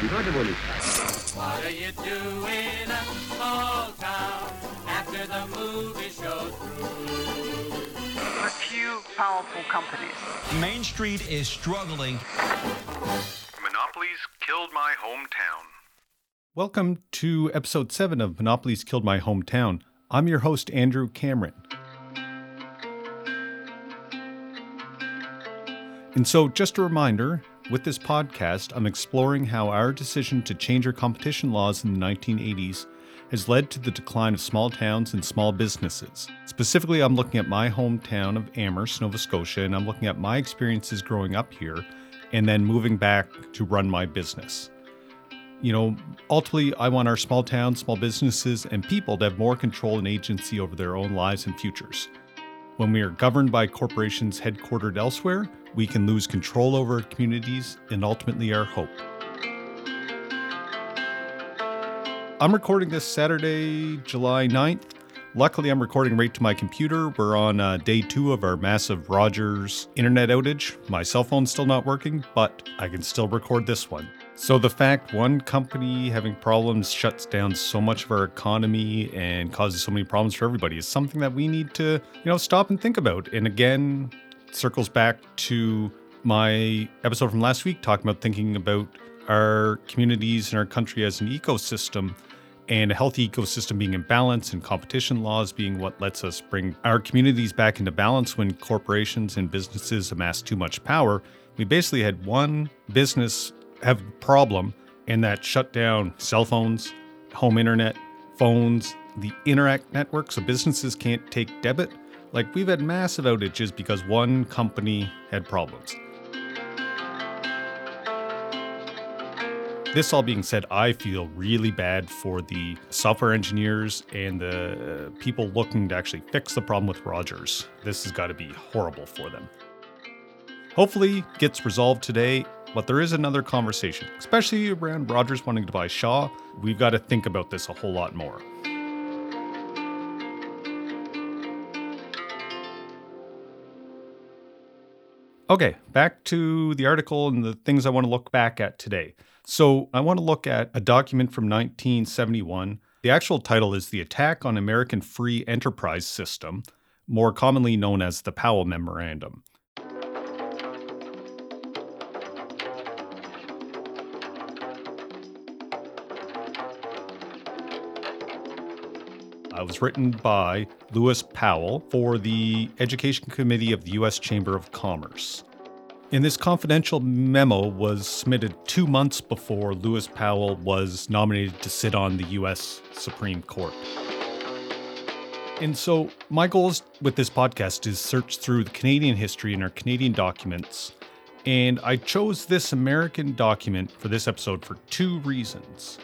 What are you doing in a small town after the movie show's through? A few powerful companies. Main Street is struggling. Monopolies killed my hometown. Welcome to episode 7 of Monopolies Killed My Hometown. I'm your host, Andrew Cameron. And so, just a reminder with this podcast, I'm exploring how our decision to change our competition laws in the 1980s has led to the decline of small towns and small businesses. Specifically, I'm looking at my hometown of Amherst, Nova Scotia, and I'm looking at my experiences growing up here and then moving back to run my business. You know, ultimately, I want our small towns, small businesses, and people to have more control and agency over their own lives and futures. When we are governed by corporations headquartered elsewhere, we can lose control over communities and ultimately our hope. I'm recording this Saturday, July 9th. Luckily, I'm recording right to my computer. We're on uh, day two of our massive Rogers internet outage. My cell phone's still not working, but I can still record this one. So, the fact one company having problems shuts down so much of our economy and causes so many problems for everybody is something that we need to, you know, stop and think about. And again, circles back to my episode from last week talking about thinking about our communities and our country as an ecosystem and a healthy ecosystem being in balance and competition laws being what lets us bring our communities back into balance when corporations and businesses amass too much power. We basically had one business have a problem and that shut down cell phones, home internet, phones, the Interac network so businesses can't take debit. Like we've had massive outages because one company had problems. This all being said, I feel really bad for the software engineers and the uh, people looking to actually fix the problem with Rogers. This has got to be horrible for them. Hopefully, gets resolved today, but there is another conversation, especially around Rogers wanting to buy Shaw. We've got to think about this a whole lot more. Okay, back to the article and the things I want to look back at today. So, I want to look at a document from 1971. The actual title is The Attack on American Free Enterprise System, more commonly known as the Powell Memorandum. It was written by Lewis Powell for the Education Committee of the U.S. Chamber of Commerce. And this confidential memo was submitted two months before Lewis Powell was nominated to sit on the U.S. Supreme Court. And so, my goals with this podcast is search through the Canadian history and our Canadian documents. And I chose this American document for this episode for two reasons.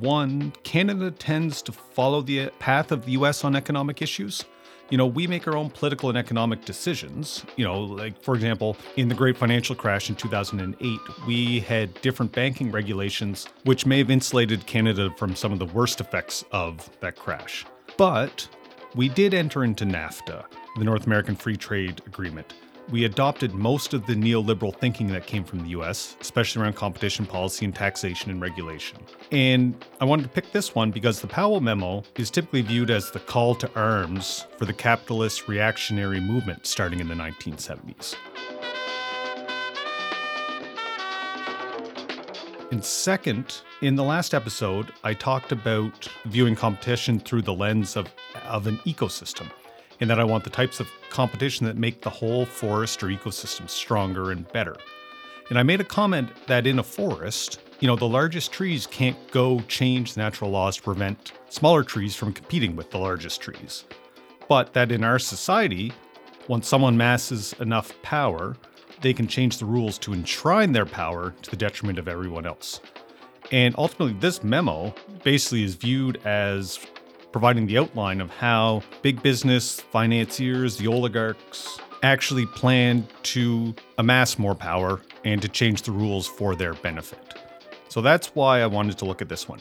One, Canada tends to follow the path of the US on economic issues. You know, we make our own political and economic decisions. You know, like for example, in the great financial crash in 2008, we had different banking regulations, which may have insulated Canada from some of the worst effects of that crash. But we did enter into NAFTA, the North American Free Trade Agreement, we adopted most of the neoliberal thinking that came from the US, especially around competition policy and taxation and regulation. And I wanted to pick this one because the Powell memo is typically viewed as the call to arms for the capitalist reactionary movement starting in the 1970s. And second, in the last episode, I talked about viewing competition through the lens of, of an ecosystem in that I want the types of competition that make the whole forest or ecosystem stronger and better. And I made a comment that in a forest, you know, the largest trees can't go change the natural laws to prevent smaller trees from competing with the largest trees. But that in our society, once someone masses enough power, they can change the rules to enshrine their power to the detriment of everyone else. And ultimately, this memo basically is viewed as providing the outline of how big business, financiers, the oligarchs actually plan to amass more power and to change the rules for their benefit. So that's why I wanted to look at this one.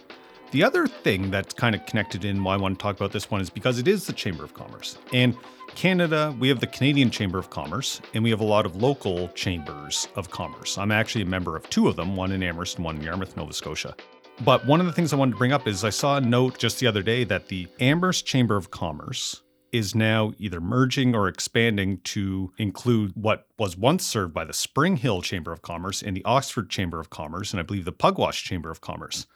The other thing that's kind of connected in why I want to talk about this one is because it is the Chamber of Commerce. And Canada, we have the Canadian Chamber of Commerce, and we have a lot of local chambers of commerce. I'm actually a member of two of them, one in Amherst and one in Yarmouth, Nova Scotia. But one of the things I wanted to bring up is I saw a note just the other day that the Amherst Chamber of Commerce is now either merging or expanding to include what was once served by the Springhill Chamber of Commerce and the Oxford Chamber of Commerce, and I believe the Pugwash Chamber of Commerce.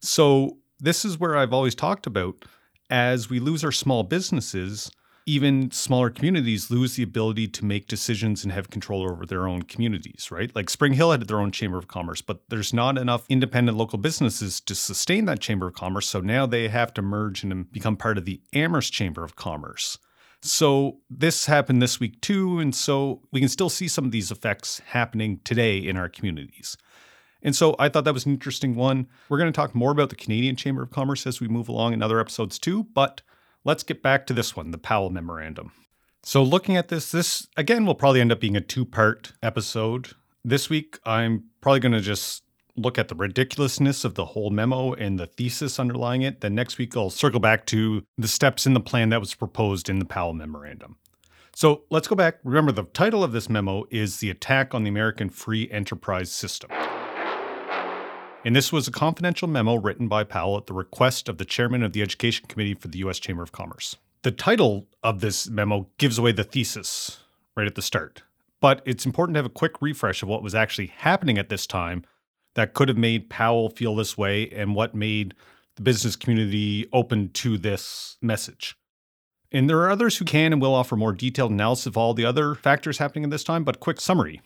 So, this is where I've always talked about as we lose our small businesses, even smaller communities lose the ability to make decisions and have control over their own communities, right? Like Springhill had their own chamber of commerce, but there's not enough independent local businesses to sustain that chamber of commerce. So now they have to merge and become part of the Amherst Chamber of Commerce. So this happened this week too. And so we can still see some of these effects happening today in our communities. And so I thought that was an interesting one. We're going to talk more about the Canadian Chamber of Commerce as we move along in other episodes too, but let's get back to this one, the Powell Memorandum. So, looking at this, this again will probably end up being a two part episode. This week, I'm probably going to just look at the ridiculousness of the whole memo and the thesis underlying it. Then next week, I'll circle back to the steps in the plan that was proposed in the Powell Memorandum. So let's go back. Remember, the title of this memo is The Attack on the American Free Enterprise System. And this was a confidential memo written by Powell at the request of the chairman of the Education Committee for the U.S. Chamber of Commerce. The title of this memo gives away the thesis right at the start, but it's important to have a quick refresh of what was actually happening at this time that could have made Powell feel this way and what made the business community open to this message. And there are others who can and will offer more detailed analysis of all the other factors happening at this time, but quick summary.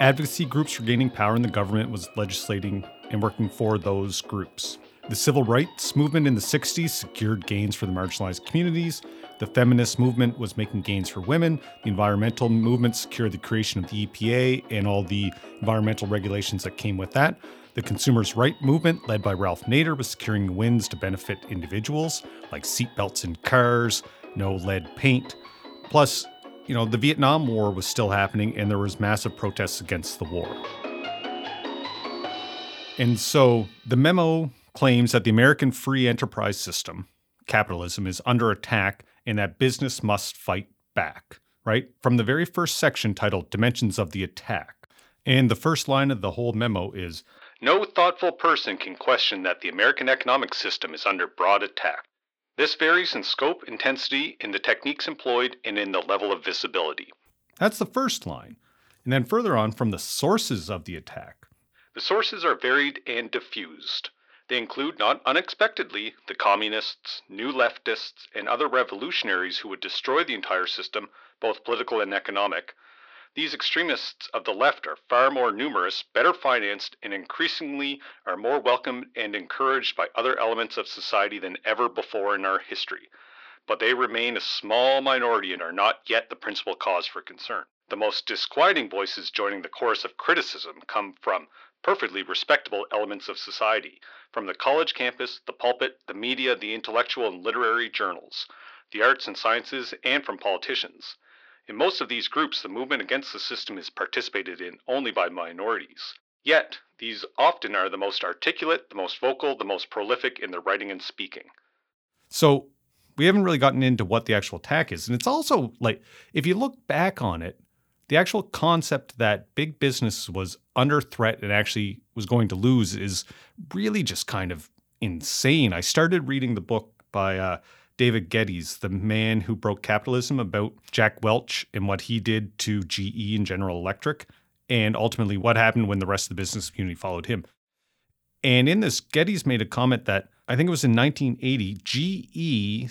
Advocacy groups for gaining power in the government was legislating and working for those groups. The civil rights movement in the 60s secured gains for the marginalized communities. The feminist movement was making gains for women. The environmental movement secured the creation of the EPA and all the environmental regulations that came with that. The consumers' right movement, led by Ralph Nader, was securing wins to benefit individuals, like seatbelts in cars, no lead paint. Plus, you know, the Vietnam War was still happening and there was massive protests against the war. And so the memo claims that the American free enterprise system, capitalism, is under attack and that business must fight back, right? From the very first section titled Dimensions of the Attack. And the first line of the whole memo is No thoughtful person can question that the American economic system is under broad attack. This varies in scope, intensity, in the techniques employed, and in the level of visibility. That's the first line. And then further on, from the sources of the attack. The sources are varied and diffused. They include, not unexpectedly, the communists, new leftists, and other revolutionaries who would destroy the entire system, both political and economic, these extremists of the left are far more numerous, better financed, and increasingly are more welcomed and encouraged by other elements of society than ever before in our history. But they remain a small minority and are not yet the principal cause for concern. The most disquieting voices joining the chorus of criticism come from perfectly respectable elements of society, from the college campus, the pulpit, the media, the intellectual and literary journals, the arts and sciences, and from politicians. In most of these groups, the movement against the system is participated in only by minorities. Yet, these often are the most articulate, the most vocal, the most prolific in their writing and speaking. So, we haven't really gotten into what the actual attack is. And it's also like, if you look back on it, the actual concept that big business was under threat and actually was going to lose is really just kind of insane. I started reading the book by uh, David Gelles, the man who broke capitalism, about Jack Welch and what he did to GE and General Electric, and ultimately what happened when the rest of the business community followed him. And in this, Gelles made a comment that I think it was in 1980, GE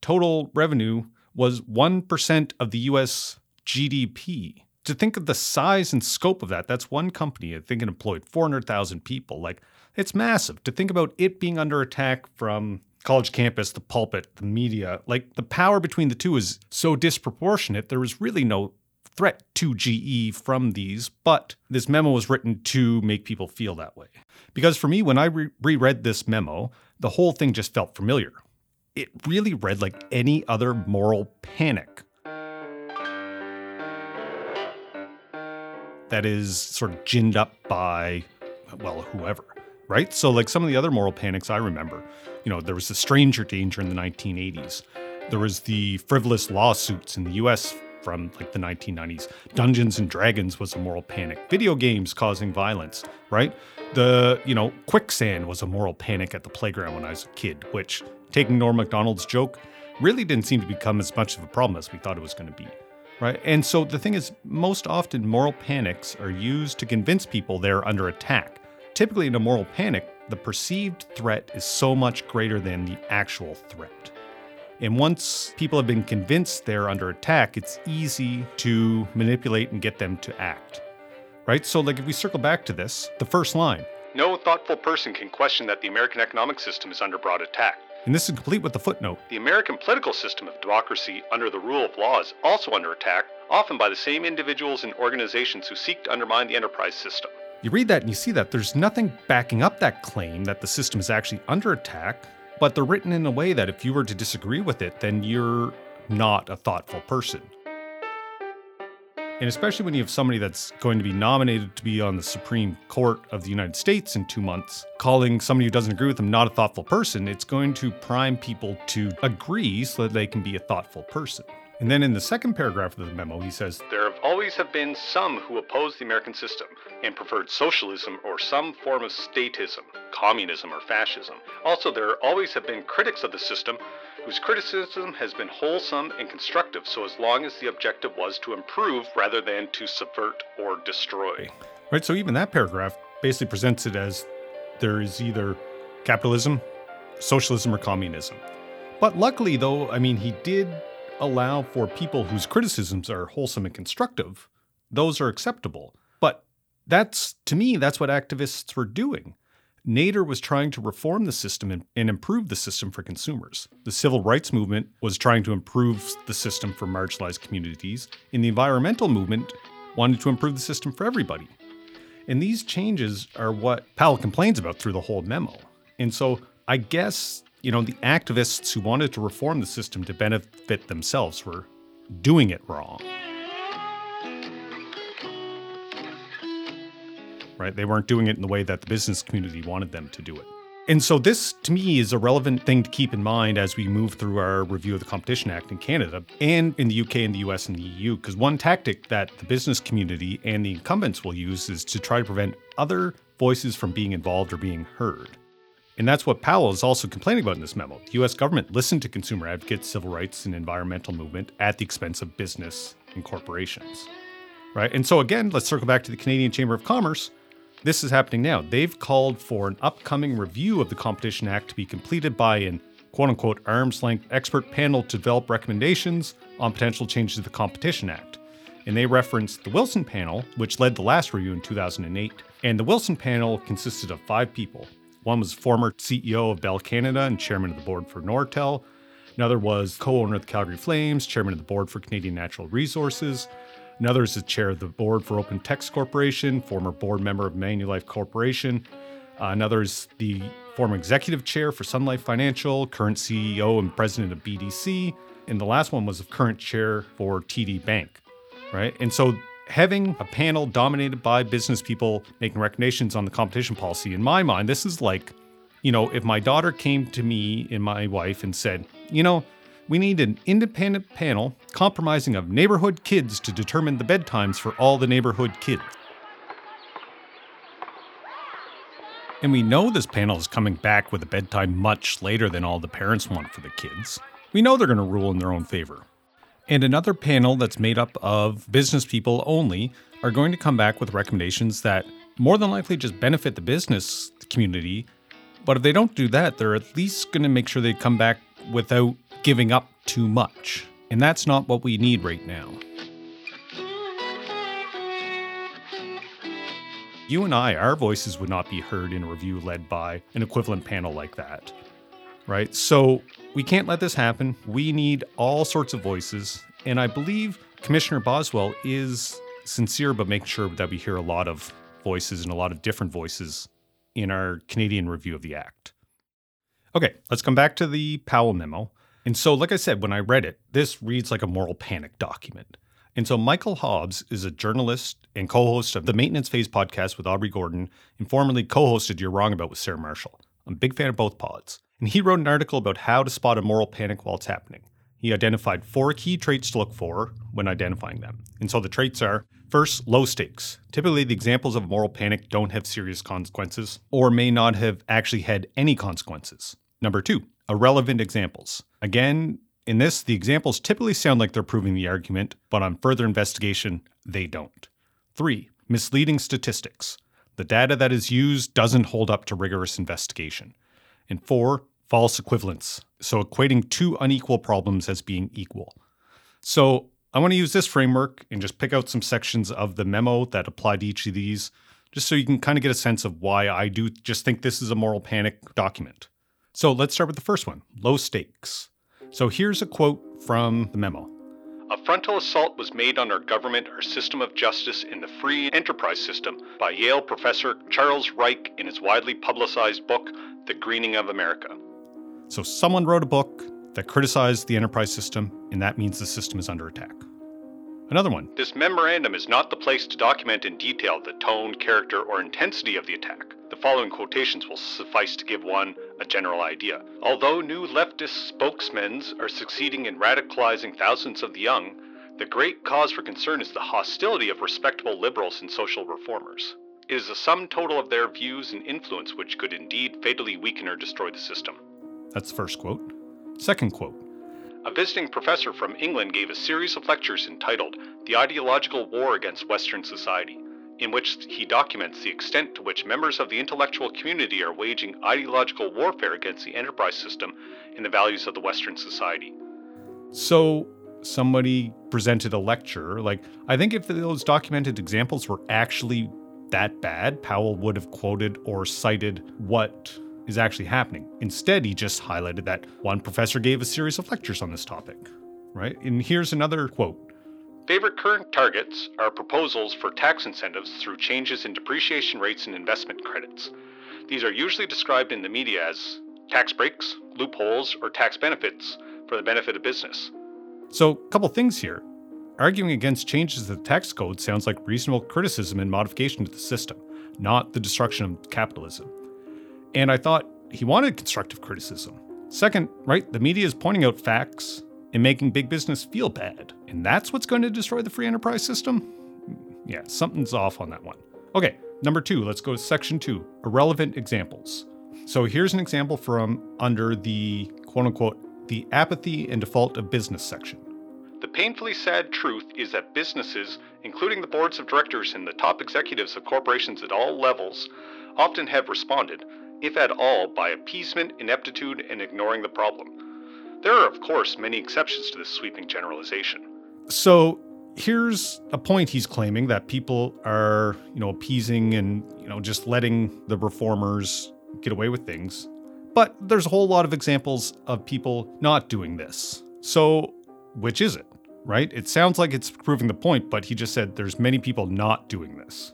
total revenue was 1% of the US GDP. To think of the size and scope of that, that's one company. I think it employed 400,000 people. Like, it's massive. To think about it being under attack from college campus, the pulpit, the media, like the power between the two is so disproportionate, there was really no threat to GE from these, but this memo was written to make people feel that way. Because for me, when I re- reread this memo, the whole thing just felt familiar. It really read like any other moral panic. That is sort of ginned up by, well, whoever right? So, like some of the other moral panics I remember, you know, there was the stranger danger in the 1980s. There was the frivolous lawsuits in the US from like the 1990s. Dungeons and Dragons was a moral panic. Video games causing violence, right? The, you know, quicksand was a moral panic at the playground when I was a kid, which taking Norm Macdonald's joke really didn't seem to become as much of a problem as we thought it was going to be. Right? And so the thing is, most often moral panics are used to convince people they're under attack. Typically, in a moral panic, the perceived threat is so much greater than the actual threat. And once people have been convinced they're under attack, it's easy to manipulate and get them to act. Right? So, like, if we circle back to this, the first line, No thoughtful person can question that the American economic system is under broad attack. and this is complete with the footnote. The American political system of democracy under the rule of law is also under attack, often by the same individuals and organizations who seek to undermine the enterprise system. You read that and you see that there's nothing backing up that claim that the system is actually under attack, but they're written in a way that if you were to disagree with it, then you're not a thoughtful person. And especially when you have somebody that's going to be nominated to be on the Supreme Court of the United States in two months, calling somebody who doesn't agree with them not a thoughtful person, it's going to prime people to agree so that they can be a thoughtful person. And then in the second paragraph of the memo, he says, There have always have been some who opposed the American system and preferred socialism or some form of statism, communism or fascism. Also, there always have been critics of the system whose criticism has been wholesome and constructive so as long as the objective was to improve rather than to subvert or destroy. Right. So even that paragraph basically presents it as there is either capitalism, socialism, or communism. But luckily, though, I mean, he did allow for people whose criticisms are wholesome and constructive. Those are acceptable. But that's, to me, that's what activists were doing. Nader was trying to reform the system and, and improve the system for consumers. The civil rights movement was trying to improve the system for marginalized communities, and the environmental movement wanted to improve the system for everybody. And these changes are what Powell complains about through the whole memo. And so I guess, you know, the activists who wanted to reform the system to benefit themselves were doing it wrong. Right? They weren't doing it in the way that the business community wanted them to do it. And so this to me is a relevant thing to keep in mind as we move through our review of the Competition Act in Canada and in the UK and the US and the EU because one tactic that the business community and the incumbents will use is to try to prevent other voices from being involved or being heard. And that's what Powell is also complaining about in this memo. The US government listened to consumer advocates, civil rights, and environmental movement at the expense of business and corporations. Right? And so again, let's circle back to the Canadian Chamber of Commerce. This is happening now. They've called for an upcoming review of the Competition Act to be completed by an quote unquote arm's length expert panel to develop recommendations on potential changes to the Competition Act. And they referenced the Wilson panel, which led the last review in 2008. And the Wilson panel consisted of five people. One was former CEO of Bell Canada and chairman of the board for Nortel. Another was co owner of the Calgary Flames, chairman of the board for Canadian Natural Resources. Another is the chair of the board for Open Text Corporation, former board member of Manulife Corporation. Uh, another is the former executive chair for Sun Life Financial, current CEO and president of BDC. And the last one was the current chair for TD Bank, right? And so having a panel dominated by business people making recommendations on the competition policy, in my mind, this is like, you know, if my daughter came to me and my wife and said, you know, we need an independent panel compromising of neighborhood kids to determine the bedtimes for all the neighborhood kids. And we know this panel is coming back with a bedtime much later than all the parents want for the kids. We know they're going to rule in their own favor. And another panel that's made up of business people only are going to come back with recommendations that more than likely just benefit the business community. But if they don't do that, they're at least going to make sure they come back without giving up too much. And that's not what we need right now. You and I, our voices would not be heard in a review led by an equivalent panel like that. Right? So we can't let this happen. We need all sorts of voices. And I believe Commissioner Boswell is sincere about making sure that we hear a lot of voices and a lot of different voices in our Canadian review of the Act. Okay, let's come back to the Powell memo. And so, like I said, when I read it, this reads like a moral panic document. And so, Michael Hobbes is a journalist and co host of the Maintenance Phase podcast with Aubrey Gordon and formerly co hosted You're Wrong About with Sarah Marshall. I'm a big fan of both pods. And he wrote an article about how to spot a moral panic while it's happening. he identified four key traits to look for when identifying them. And so the traits are first, low stakes. Typically, the examples of moral panic don't have serious consequences or may not have actually had any consequences. Number two, irrelevant examples. Again, in this, the examples typically sound like they're proving the argument, but on further investigation, they don't. Three, misleading statistics. The data that is used doesn't hold up to rigorous investigation. And four, false equivalence. So equating two unequal problems as being equal. So I want to use this framework and just pick out some sections of the memo that apply to each of these, just so you can kind of get a sense of why I do just think this is a moral panic document. So let's start with the first one low stakes. So here's a quote from the memo. A frontal assault was made on our government, our system of justice, and the free enterprise system by Yale professor Charles Reich in his widely publicized book, The Greening of America. So someone wrote a book that criticized the enterprise system, and that means the system is under attack. Another one. This memorandum is not the place to document in detail the tone, character, or intensity of the attack. The following quotations will suffice to give one a general idea. Although new leftist spokesmen are succeeding in radicalizing thousands of the young, the great cause for concern is the hostility of respectable liberals and social reformers. It is the sum total of their views and influence which could indeed fatally weaken or destroy the system. That's the first quote. Second quote. A visiting professor from England gave a series of lectures entitled The Ideological War Against Western Society, in which he documents the extent to which members of the intellectual community are waging ideological warfare against the enterprise system and the values of the Western society. So, somebody presented a lecture. Like, I think if those documented examples were actually that bad, Powell would have quoted or cited what is actually happening. Instead, he just highlighted that one professor gave a series of lectures on this topic, right? And here's another quote Favorite current targets are proposals for tax incentives through changes in depreciation rates and investment credits. These are usually described in the media as tax breaks, loopholes, or tax benefits for the benefit of business. So, a couple things here. Arguing against changes to the tax code sounds like reasonable criticism and modification to the system, not the destruction of capitalism. And I thought he wanted constructive criticism. Second, right, the media is pointing out facts and making big business feel bad. And that's what's going to destroy the free enterprise system? Yeah, something's off on that one. Okay, number two, let's go to section two irrelevant examples. So here's an example from under the quote unquote, the apathy and default of business section. The painfully sad truth is that businesses, including the boards of directors and the top executives of corporations at all levels, often have responded, if at all, by appeasement, ineptitude, and ignoring the problem. There are, of course, many exceptions to this sweeping generalization. So here's a point he's claiming that people are, you know, appeasing and, you know, just letting the reformers get away with things. But there's a whole lot of examples of people not doing this. So which is it? Right? It sounds like it's proving the point, but he just said there's many people not doing this.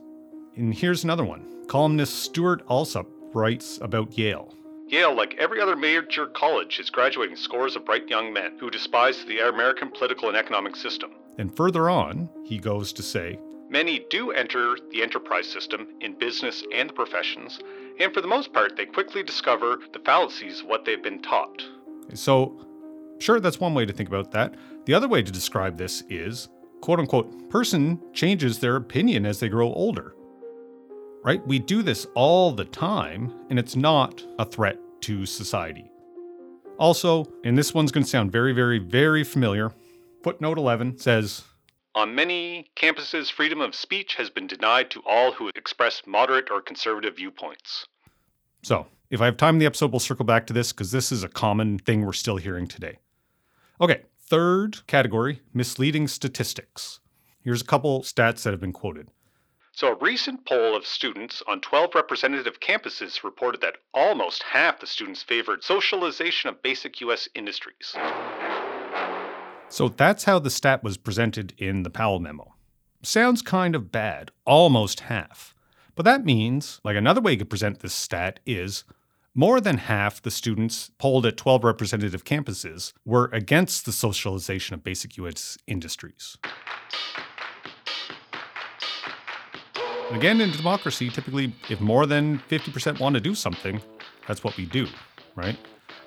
And here's another one. Columnist Stewart Alsop writes about Yale. Yale, like every other major college, is graduating scores of bright young men who despise the American political and economic system. And further on, he goes to say Many do enter the enterprise system in business and the professions, and for the most part, they quickly discover the fallacies of what they've been taught. So, sure, that's one way to think about that. The other way to describe this is quote unquote, person changes their opinion as they grow older right? We do this all the time, and it's not a threat to society. Also, and this one's going to sound very, very, very familiar, footnote 11 says On many campuses, freedom of speech has been denied to all who express moderate or conservative viewpoints. So, if I have time in the episode, we'll circle back to this because this is a common thing we're still hearing today. Okay, third category misleading statistics. Here's a couple stats that have been quoted. So, a recent poll of students on 12 representative campuses reported that almost half the students favored socialization of basic U.S. industries. So, that's how the stat was presented in the Powell memo. Sounds kind of bad, almost half. But that means, like another way could present this stat is more than half the students polled at 12 representative campuses were against the socialization of basic U.S. industries. Again, in democracy, typically, if more than 50% want to do something, that's what we do, right?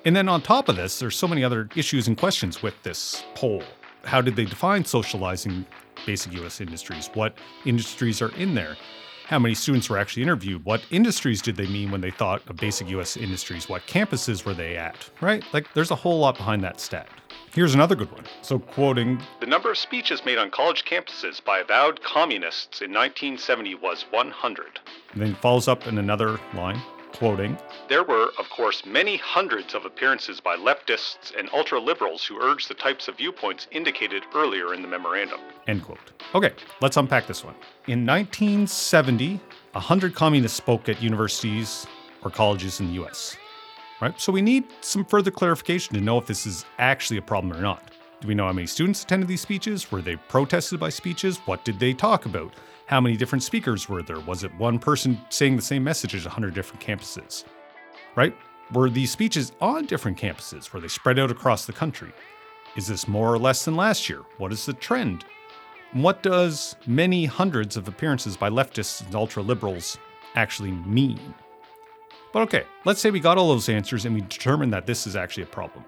And then on top of this, there's so many other issues and questions with this poll. How did they define socializing basic US industries? What industries are in there? How many students were actually interviewed? What industries did they mean when they thought of basic US industries? What campuses were they at? Right? Like there's a whole lot behind that stat. Here's another good one. So, quoting The number of speeches made on college campuses by avowed communists in 1970 was 100. and then follows up in another line, quoting There were, of course, many hundreds of appearances by leftists and ultra liberals who urged the types of viewpoints indicated earlier in the memorandum. End quote. Okay, let's unpack this one. In 1970, 100 communists spoke at universities or colleges in the US. Right? So we need some further clarification to know if this is actually a problem or not. Do we know how many students attended these speeches? Were they protested by speeches? What did they talk about? How many different speakers were there? Was it one person saying the same message at 100 different campuses? Right? Were these speeches on different campuses? Were they spread out across the country? Is this more or less than last year? What is the trend? What does many hundreds of appearances by leftists and ultra liberals actually mean? But okay, let's say we got all those answers and we determined that this is actually a problem.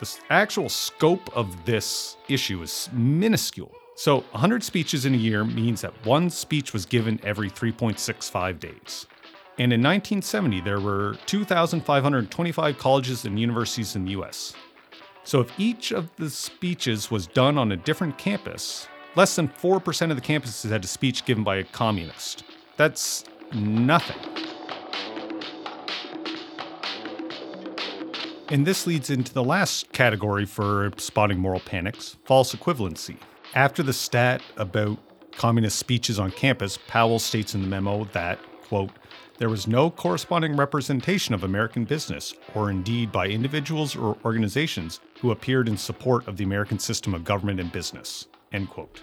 The actual scope of this issue is minuscule. So, 100 speeches in a year means that one speech was given every 3.65 days. And in 1970, there were 2,525 colleges and universities in the US. So if each of the speeches was done on a different campus, less than 4% of the campuses had a speech given by a communist. That's nothing. And this leads into the last category for spotting moral panics false equivalency. After the stat about communist speeches on campus, Powell states in the memo that, quote, there was no corresponding representation of American business, or indeed by individuals or organizations who appeared in support of the American system of government and business. End quote.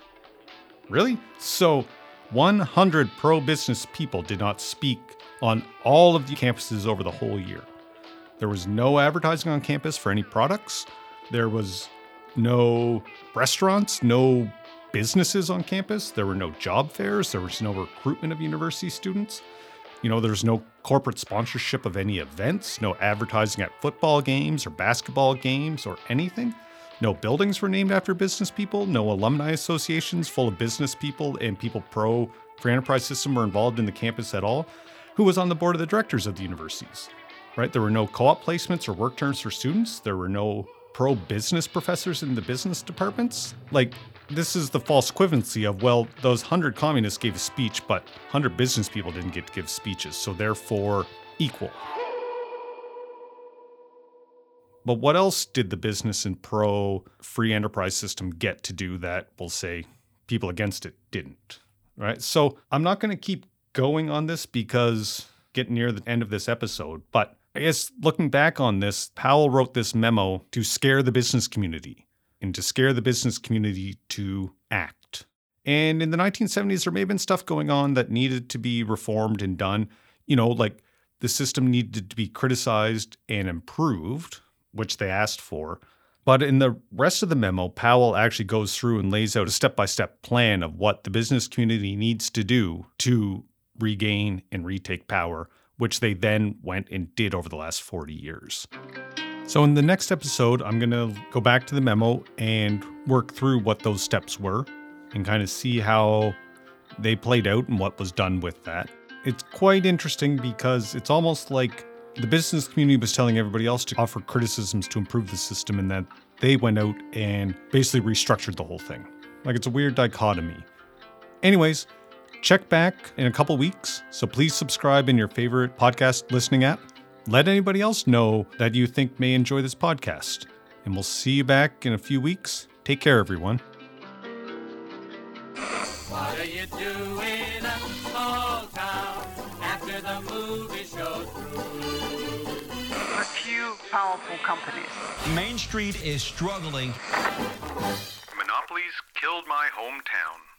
Really? So, 100 pro business people did not speak on all of the campuses over the whole year. There was no advertising on campus for any products. There was no restaurants, no businesses on campus. There were no job fairs. There was no recruitment of university students. You know, there's no corporate sponsorship of any events, no advertising at football games or basketball games or anything. No buildings were named after business people. No alumni associations full of business people and people pro free enterprise system were involved in the campus at all. Who was on the board of the directors of the universities? Right? There were no co op placements or work terms for students. There were no pro business professors in the business departments. Like, this is the false equivalency of, well, those 100 communists gave a speech, but 100 business people didn't get to give speeches, so therefore equal. But what else did the business and pro free enterprise system get to do that we'll say people against it didn't? Right? So I'm not going to keep going on this because getting near the end of this episode, but I guess looking back on this, Powell wrote this memo to scare the business community and to scare the business community to act. And in the 1970s, there may have been stuff going on that needed to be reformed and done. You know, like the system needed to be criticized and improved, which they asked for. But in the rest of the memo, Powell actually goes through and lays out a step by step plan of what the business community needs to do to regain and retake power, which they then went and did over the last 40 years. So, in the next episode, I'm going to go back to the memo and work through what those steps were and kind of see how they played out and what was done with that. It's quite interesting because it's almost like the business community was telling everybody else to offer criticisms to improve the system, and that they went out and basically restructured the whole thing. Like it's a weird dichotomy. Anyways, check back in a couple weeks. So please subscribe in your favorite podcast listening app. Let anybody else know that you think may enjoy this podcast. And we'll see you back in a few weeks. Take care, everyone. What are you doing in a small town after the movie show's through? A few powerful companies. Main Street is struggling. Monopolies killed my hometown.